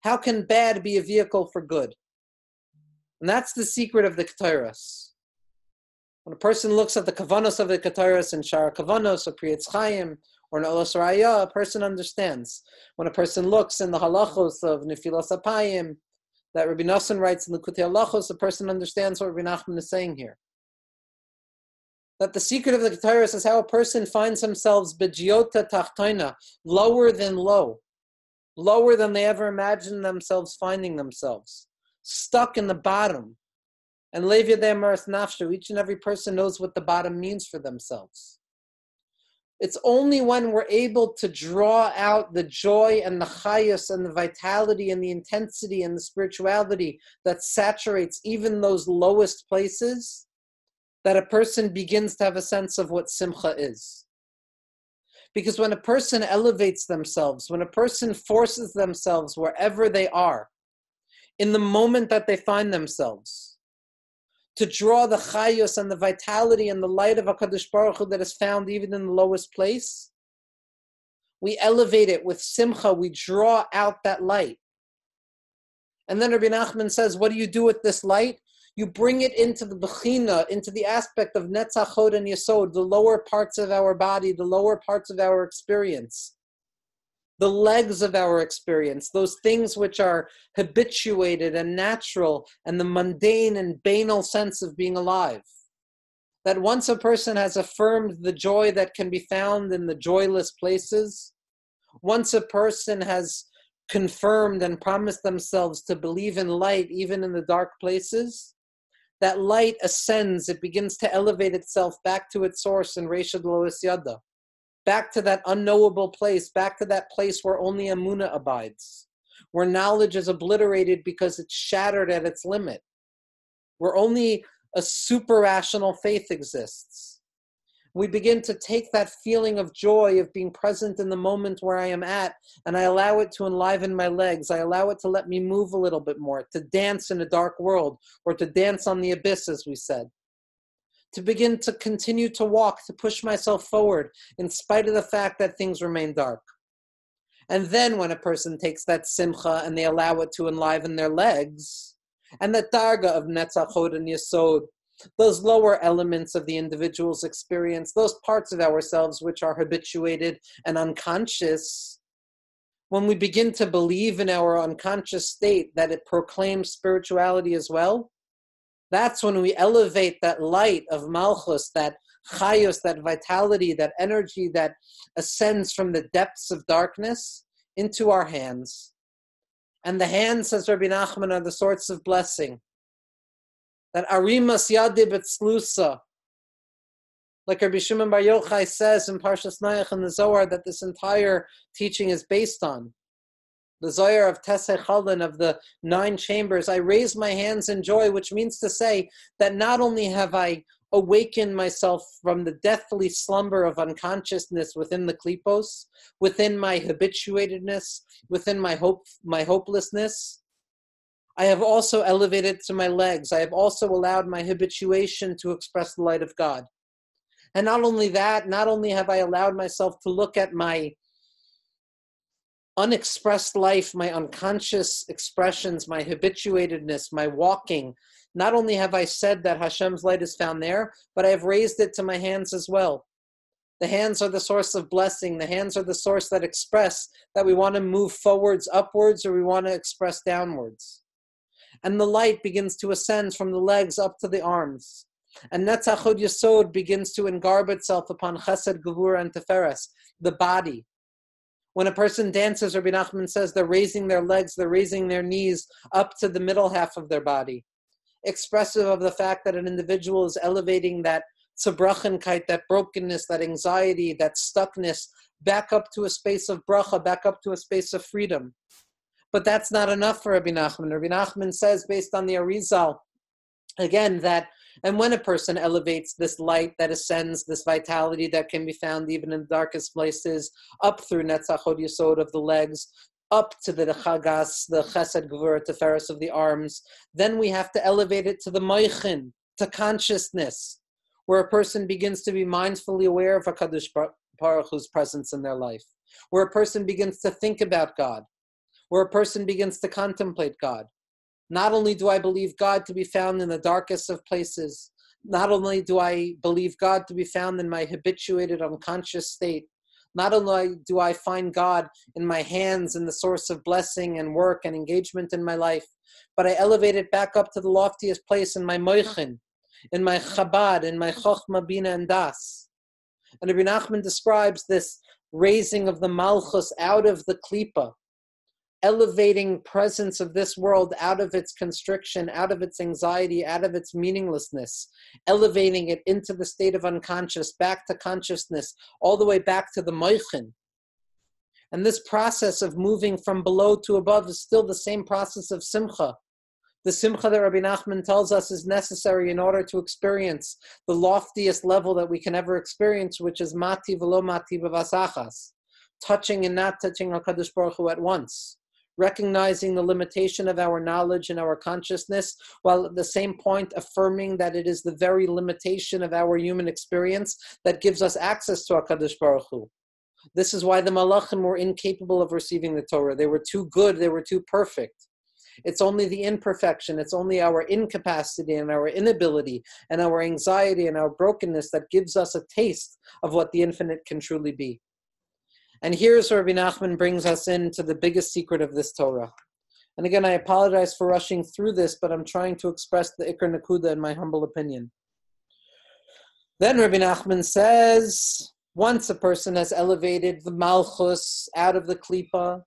How can bad be a vehicle for good? And that's the secret of the Ketairos. When a person looks at the Kavanos of the Ketairos and Shaar HaKavanos or Pri Etz Chaim or an Olos Raya, a person understands. When a person looks in the halachos of Nefilas Apayim, that Rabbi Nassan writes in Likutei Halachos, a person understands what Rabbi Nachman is saying here. That the secret of the Keteris is how a person finds themselves bejiota tachtoina, lower than low, lower than they ever imagined themselves finding themselves, stuck in the bottom. And Levia de Nafshu, each and every person knows what the bottom means for themselves. It's only when we're able to draw out the joy and the chayas and the vitality and the intensity and the spirituality that saturates even those lowest places that a person begins to have a sense of what simcha is. Because when a person elevates themselves, when a person forces themselves wherever they are, in the moment that they find themselves, to draw the chayos and the vitality and the light of HaKadosh Baruch Hu that is found even in the lowest place. We elevate it with simcha, we draw out that light. And then Rabbi Nachman says, What do you do with this light? You bring it into the Bechina, into the aspect of Netzach Hod and Yesod, the lower parts of our body, the lower parts of our experience. The legs of our experience, those things which are habituated and natural, and the mundane and banal sense of being alive. That once a person has affirmed the joy that can be found in the joyless places, once a person has confirmed and promised themselves to believe in light even in the dark places, that light ascends, it begins to elevate itself back to its source in Reshad Lo Isyada back to that unknowable place, back to that place where only Amuna abides, where knowledge is obliterated because it's shattered at its limit, where only a super rational faith exists. We begin to take that feeling of joy of being present in the moment where I am at, and I allow it to enliven my legs. I allow it to let me move a little bit more, to dance in a dark world, or to dance on the abyss, as we said to begin to continue to walk, to push myself forward, in spite of the fact that things remain dark. And then when a person takes that simcha and they allow it to enliven their legs, and the targa of netzach hod and yesod, those lower elements of the individual's experience, those parts of ourselves which are habituated and unconscious, when we begin to believe in our unconscious state that it proclaims spirituality as well, that's when we elevate that light of Malchus, that chayos, that vitality, that energy that ascends from the depths of darkness into our hands. And the hands, says Rabbi Nachman, are the sorts of blessing. That arimas yadib etzlusa, like Rabbi Shimon Bar Yochai says in Parshas Noach in the Zohar, that this entire teaching is based on the Zohar of Tesechalin of the nine chambers, I raise my hands in joy, which means to say that not only have I awakened myself from the deathly slumber of unconsciousness within the klipos, within my habituatedness, within my hope, my hopelessness. I have also elevated to my legs. I have also allowed my habituation to express the light of God. And not only that, not only have I allowed myself to look at my unexpressed life, my unconscious expressions, my habituatedness, my walking. Not only have I said that Hashem's light is found there, but I have raised it to my hands as well. The hands are the source of blessing. The hands are the source that express that we want to move forwards, upwards, or we want to express downwards. And the light begins to ascend from the legs up to the arms. And Netzach Hod Yesod begins to engarb itself upon Chesed, Gevur, and Teferes, the body, when a person dances, Rabbi Nachman says they're raising their legs, they're raising their knees up to the middle half of their body, expressive of the fact that an individual is elevating that tzabrachenkeit, that brokenness, that anxiety, that stuckness, back up to a space of bracha, back up to a space of freedom. But that's not enough for Rabbi Nachman. Rabbi Nachman says, based on the Arizal, again, that and when a person elevates this light that ascends, this vitality that can be found even in the darkest places, up through Netzach Hod Yisod of the legs, up to the Chagas, the Chesed Gvur, Teferis of the arms, then we have to elevate it to the Moichin, to consciousness, where a person begins to be mindfully aware of HaKadosh Baruch Hu's presence in their life, where a person begins to think about God, where a person begins to contemplate God, not only do I believe God to be found in the darkest of places, not only do I believe God to be found in my habituated unconscious state, not only do I find God in my hands and the source of blessing and work and engagement in my life, but I elevate it back up to the loftiest place in my moichin, in my chabad, in my chokhmah, bina, and das. And Rabbi Nachman describes this raising of the malchus out of the klipa, elevating presence of this world out of its constriction, out of its anxiety, out of its meaninglessness, elevating it into the state of unconscious, back to consciousness, all the way back to the moichin. And this process of moving from below to above is still the same process of simcha. The simcha that Rabbi Nachman tells us is necessary in order to experience the loftiest level that we can ever experience, which is mati velo mati b'vasachas, touching and not touching HaKadosh Baruch Hu at once recognizing the limitation of our knowledge and our consciousness, while at the same point affirming that it is the very limitation of our human experience that gives us access to HaKadosh Baruch Hu. This is why the Malachim were incapable of receiving the Torah. They were too good, they were too perfect. It's only the imperfection, it's only our incapacity and our inability and our anxiety and our brokenness that gives us a taste of what the infinite can truly be. And here's where Rabbi Nachman brings us into the biggest secret of this Torah. And again, I apologize for rushing through this, but I'm trying to express the Iker Nakuda in my humble opinion. Then Rabbi Nachman says, once a person has elevated the Malchus out of the Klippa,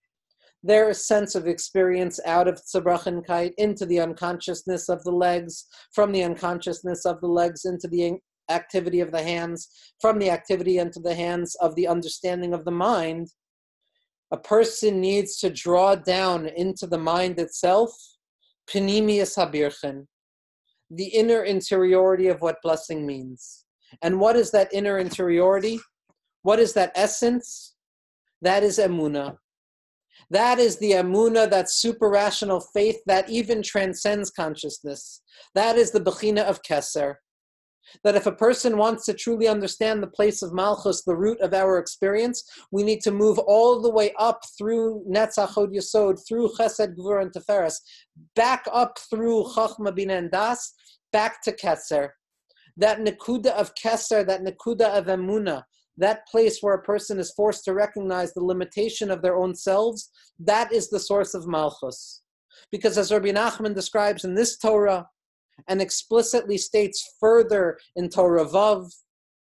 their sense of experience out of Tzabrachenkeit into the unconsciousness of the legs, from the unconsciousness of the legs into the activity of the hands, from the activity into the hands of the understanding of the mind, a person needs to draw down into the mind itself, panemius habirchen, the inner interiority of what blessing means. And what is that inner interiority? What is that essence? That is emuna. That is the emuna, that super rational faith that even transcends consciousness. That is the bechina of Keser that if a person wants to truly understand the place of Malchus, the root of our experience, we need to move all the way up through Netzach Hod Yesod, through Chesed, Gvur, and Teferes, back up through Chachma, Bina, and Das, back to Keser. That Nakuda of Keser, that Nakuda of Emuna, that place where a person is forced to recognize the limitation of their own selves, that is the source of Malchus. Because as Rabbi Nachman describes in this Torah, and explicitly states further in Torah Vav,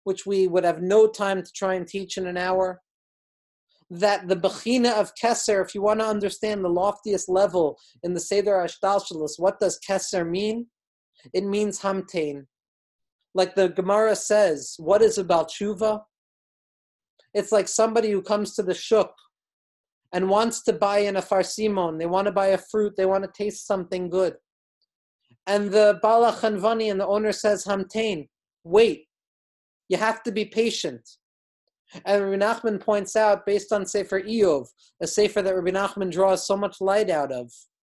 which we would have no time to try and teach in an hour, that the Bechina of Keser, if you want to understand the loftiest level in the Seder Hishtalshelus, what does Keser mean? It means Hamtain. Like the Gemara says, what is about Shuva? It's like somebody who comes to the Shuk and wants to buy in a farsimon. They want to buy a fruit. They want to taste something good. And the Bala Khanvani and the owner says, Hamtain, wait. You have to be patient. And Rabbi Nachman points out, based on Sefer Iyov, a Sefer that Rabbi Nachman draws so much light out of,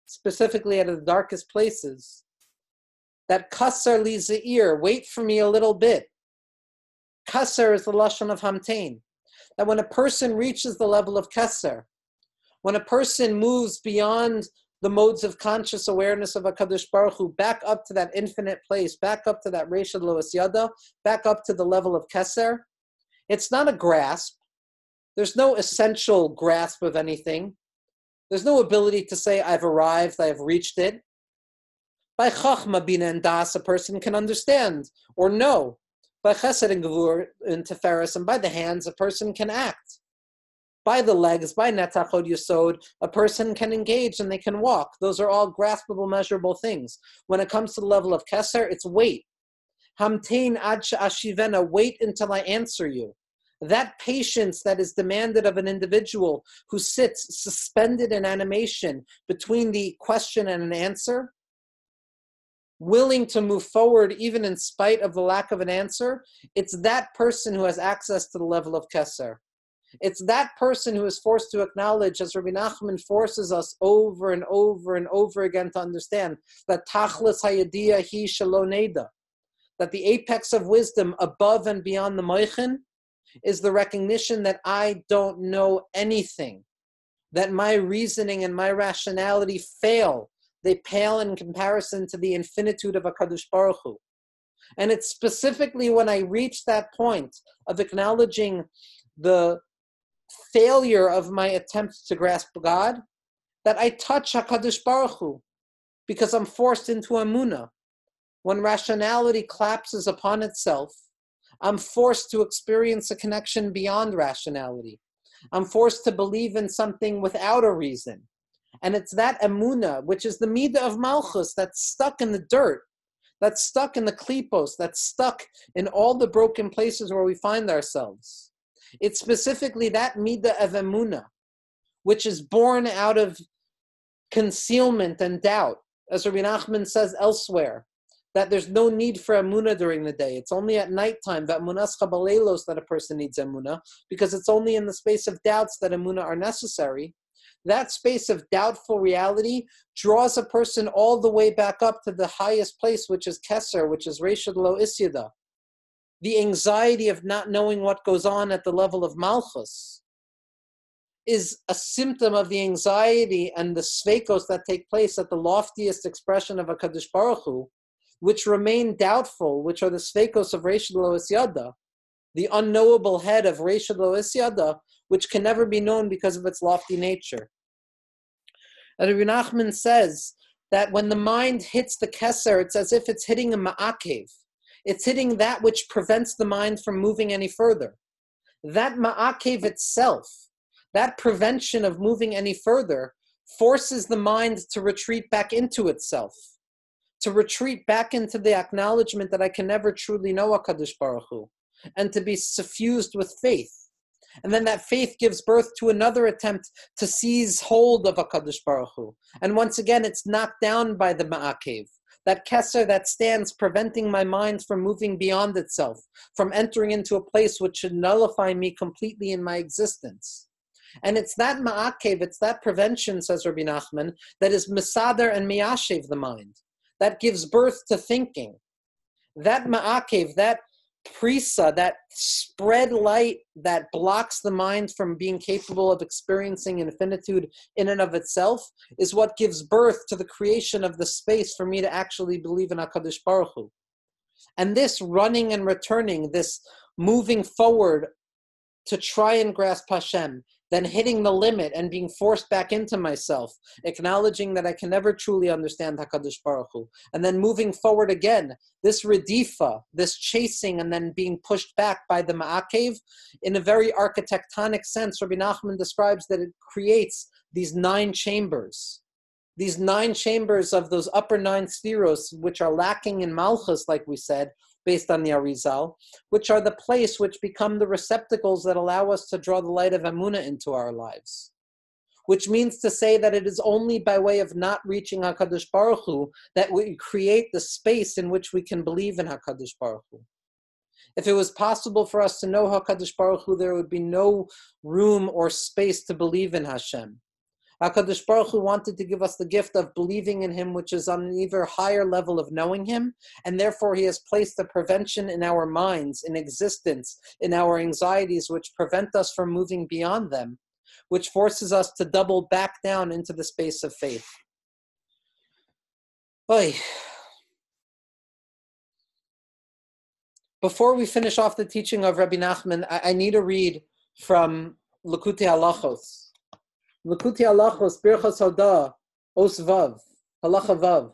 specifically out of the darkest places, that leads the ear, wait for me a little bit. Kassar is the Lashon of Hamtain. That when a person reaches the level of Kassar, when a person moves beyond the modes of conscious awareness of HaKadosh Baruch Hu back up to that infinite place, back up to that Reshad Lo Isyada, back up to the level of Keser. It's not a grasp. There's no essential grasp of anything. There's no ability to say, I've arrived, I've reached it. By Chachma, Bina, and Das, a person can understand or know. By Chesed and Gevur and Teferis, and by the hands, a person can act by the legs, by netzach hod yisod, a person can engage and they can walk. Those are all graspable, measurable things. When it comes to the level of keser, it's wait. Hamtein ad ashivena, wait until I answer you. That patience that is demanded of an individual who sits suspended in animation between the question and an answer, willing to move forward even in spite of the lack of an answer, it's that person who has access to the level of Keser. It's that person who is forced to acknowledge, as Rabbi Nachman forces us over and over and over again to understand, that tachlis hayadiyah hi shaloneda, that the apex of wisdom above and beyond the moichin is the recognition that I don't know anything, that my reasoning and my rationality fail. They pale in comparison to the infinitude of HaKadosh Baruch Hu. And it's specifically when I reach that point of acknowledging the failure of my attempt to grasp God that I touch HaKadosh Baruch Hu because I'm forced into Amuna. When rationality collapses upon itself, I'm forced to experience a connection beyond rationality. I'm forced to believe in something without a reason. And it's that emuna, which is the midah of malchus, that's stuck in the dirt, that's stuck in the klipos, that's stuck in all the broken places where we find ourselves. It's specifically that midah of emuna, which is born out of concealment and doubt, as Rabbi Nachman says elsewhere, that there's no need for emuna during the day. It's only at nighttime that munas chabalelos that a person needs emuna, because it's only in the space of doubts that emuna are necessary. That space of doubtful reality draws a person all the way back up to the highest place, which is Keser, which is Reshad Lo Isyada, the anxiety of not knowing what goes on at the level of Malchus is a symptom of the anxiety and the sfeikos that take place at the loftiest expression of HaKadosh Baruch Hu, which remain doubtful, which are the sfeikos of Reshad Lo Isyada, the unknowable head of Reshad Lo Isyada, which can never be known because of its lofty nature. Rabbi Nachman says that when the mind hits the keser, it's as if it's hitting a ma'akev. It's hitting that which prevents the mind from moving any further. That ma'akev itself, that prevention of moving any further, forces the mind to retreat back into itself, to retreat back into the acknowledgement that I can never truly know HaKadosh Baruch Hu, and to be suffused with faith. And then that faith gives birth to another attempt to seize hold of HaKadosh Baruch Hu. And once again, it's knocked down by the Ma'akev. That keser that stands preventing my mind from moving beyond itself, from entering into a place which should nullify me completely in my existence. And it's that ma'akev, it's that prevention, says Rabbi Nachman, that is misader and miyashev the mind, that gives birth to thinking. That ma'akev, that prisa, that spread light that blocks the mind from being capable of experiencing infinitude in and of itself, is what gives birth to the creation of the space for me to actually believe in HaKadosh Baruch Hu. And this running and returning, this moving forward to try and grasp Hashem, then hitting the limit and being forced back into myself, acknowledging that I can never truly understand Hakadosh Baruch Hu, and then moving forward again, this redifa, this chasing, and then being pushed back by the Ma'akev, in a very architectonic sense, Rabbi Nachman describes that it creates these nine chambers. These nine chambers of those upper nine sefiros, which are lacking in Malchus, like we said, based on the Arizal, which are the place which become the receptacles that allow us to draw the light of Amuna into our lives. Which means to say that it is only by way of not reaching Hakadosh Baruch Hu that we create the space in which we can believe in Hakadosh Baruch Hu. If it was possible for us to know Hakadosh Baruch Hu, there would be no room or space to believe in Hashem. HaKadosh Baruch Hu wanted to give us the gift of believing in Him, which is on an even higher level of knowing Him, and therefore He has placed a prevention in our minds, in existence, in our anxieties, which prevent us from moving beyond them, which forces us to double back down into the space of faith. Oy. Before we finish off the teaching of Rabbi Nachman, I, I need to read from Likutei Halachos. Likutei Halachos Birchas Hoda Os Vav Halacha Vav.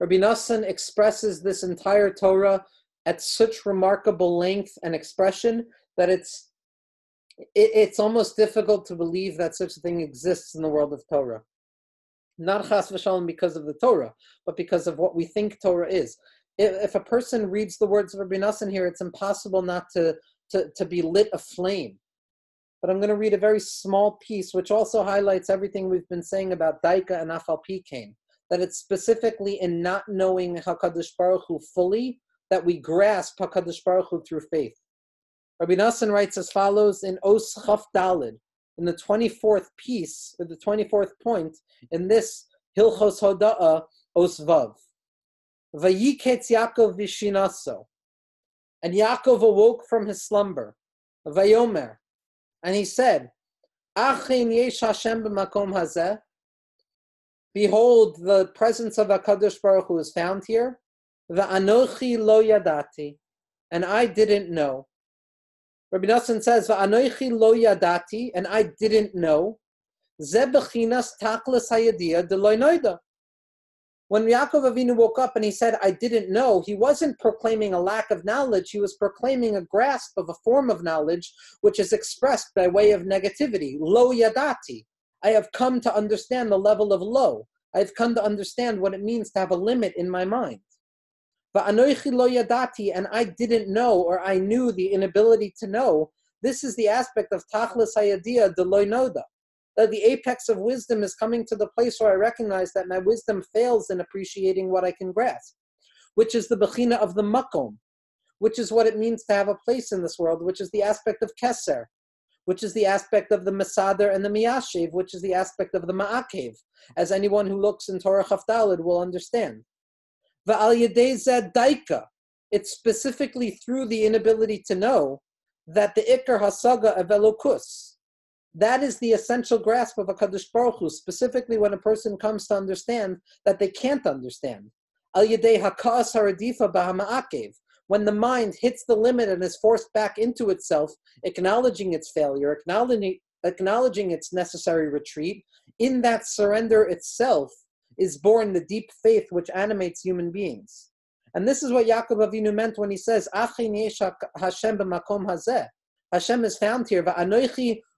Rabbi Nassan expresses this entire Torah at such remarkable length and expression that it's it, it's almost difficult to believe that such a thing exists in the world of Torah. Not chas v'shalom because of the Torah, but because of what we think Torah is. If, if a person reads the words of Rabbi Nassan here, it's impossible not to, to, to be lit aflame but I'm going to read a very small piece which also highlights everything we've been saying about Daika and Afal Pikain. That it's specifically in not knowing Hakadosh Baruch Hu fully that we grasp Hakadosh Baruch Hu through faith. Rabbi Nassan writes as follows in Os Chaf Dalid, in the 24th piece, or the 24th point, in this Hilchos Hoda'a Os Vav. Vayiketz Yaakov Vishinaso. And Yaakov awoke from his slumber. Vayomer and he said, yesh Hashem b'makom hazeh. Behold, the presence of HaKadosh Baruch Hu is found here. Va'anochi lo yadati. And I didn't know. Rabbi Nassan says, Va'anochi lo yadati. And I didn't know. Ze bechinas taklas de noida. When Yaakov Avinu woke up and he said, I didn't know, he wasn't proclaiming a lack of knowledge, he was proclaiming a grasp of a form of knowledge which is expressed by way of negativity. Lo yadati. I have come to understand the level of lo. I've come to understand what it means to have a limit in my mind. Va'anoichi lo yadati, and I didn't know, or I knew the inability to know. This is the aspect of tachlis hayadiyah de noda that the apex of wisdom is coming to the place where I recognize that my wisdom fails in appreciating what I can grasp, which is the bechina of the makom, which is what it means to have a place in this world, which is the aspect of keser, which is the aspect of the masader and the miyashiv, which is the aspect of the ma'akev, as anyone who looks in Torah Chaf Dalid will understand. Va'al yedei daika, it's specifically through the inability to know that the ikar hasaga of elokus, that is the essential grasp of HaKadosh Baruch Hu, specifically when a person comes to understand that they can't understand. Al Yadei Hakas Haradifa Bahama'akev. When the mind hits the limit and is forced back into itself, acknowledging its failure, acknowledging, acknowledging its necessary retreat, in that surrender itself is born the deep faith which animates human beings. And this is what Yaakov Avinu meant when he says, Hashem. Hashem is found here.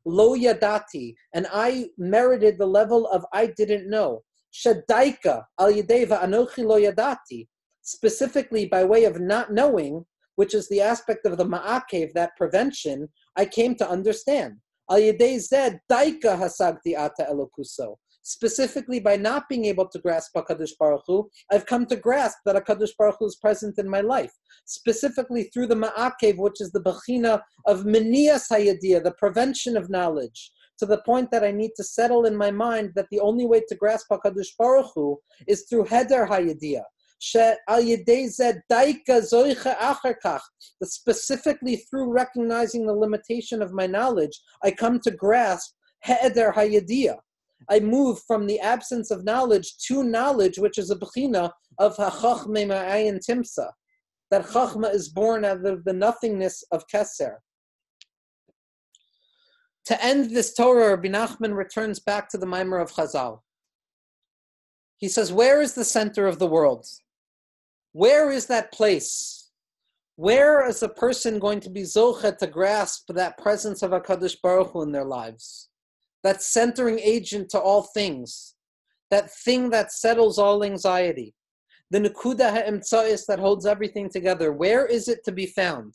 Lo yadati. And I merited the level of I didn't know. Shadaika al yadeva anochi lo yadati. Specifically by way of not knowing, which is the aspect of the ma'akev, that prevention, I came to understand. Al yadei zed daika hasagti ata elokuso specifically by not being able to grasp HaKadosh Baruch Hu, I've come to grasp that HaKadosh Baruch Hu is present in my life, specifically through the Ma'akev, which is the Bechina of Menias Hayadia, the prevention of knowledge, to the point that I need to settle in my mind that the only way to grasp HaKadosh Baruch Hu is through Heder Hayadia. Specifically through recognizing the limitation of my knowledge, I come to grasp Heder Hayadiyah I move from the absence of knowledge to knowledge, which is a bechina of hachachme ma'ayin timsa. That chachma is born out of the nothingness of keser. To end this Torah, Rabbi Nachman returns back to the mimer of Chazal. He says, Where is the center of the world? Where is that place? Where is a person going to be zochet to grasp that presence of HaKadosh Baruch Hu in their lives? That centering agent to all things, that thing that settles all anxiety, the Nakuda Ha'emtsa'is that holds everything together. Where is it to be found?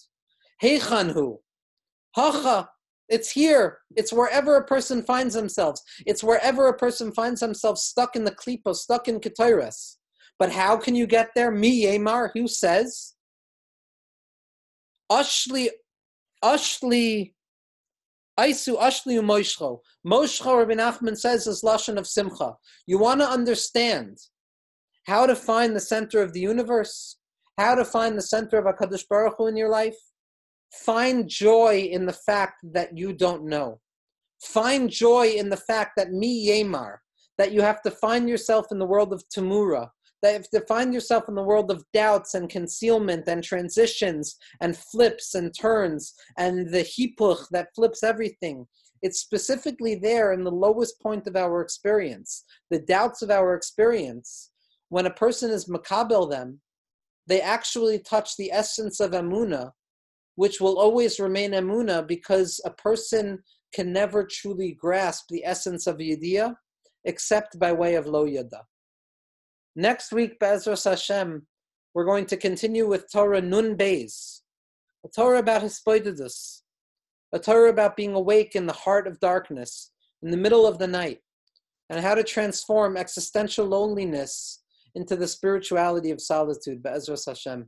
Heichanhu, Hacha, it's here. It's wherever a person finds themselves. It's wherever a person finds themselves stuck in the klipo, stuck in ketores. But how can you get there? Mi Yemar, who says? Ashli, Ashli Aisu Ashliu Moishcho. Moshcho, Rabbi Nachman says, is Lashon of Simcha. You want to understand how to find the center of the universe, how to find the center of HaKadosh Baruch Hu in your life? Find joy in the fact that you don't know. Find joy in the fact that mi yemar, that you have to find yourself in the world of Tamura, that if you find yourself in the world of doubts and concealment and transitions and flips and turns and the hipuch that flips everything, it's specifically there in the lowest point of our experience, the doubts of our experience. When a person is makabel them, they actually touch the essence of emuna, which will always remain emuna because a person can never truly grasp the essence of yediyah except by way of lo yada. Next week, Bezras Hashem, we're going to continue with Torah Nun Beis, a Torah about Hisbodedus, a Torah about being awake in the heart of darkness, in the middle of the night, and how to transform existential loneliness into the spirituality of solitude, Bezras Hashem.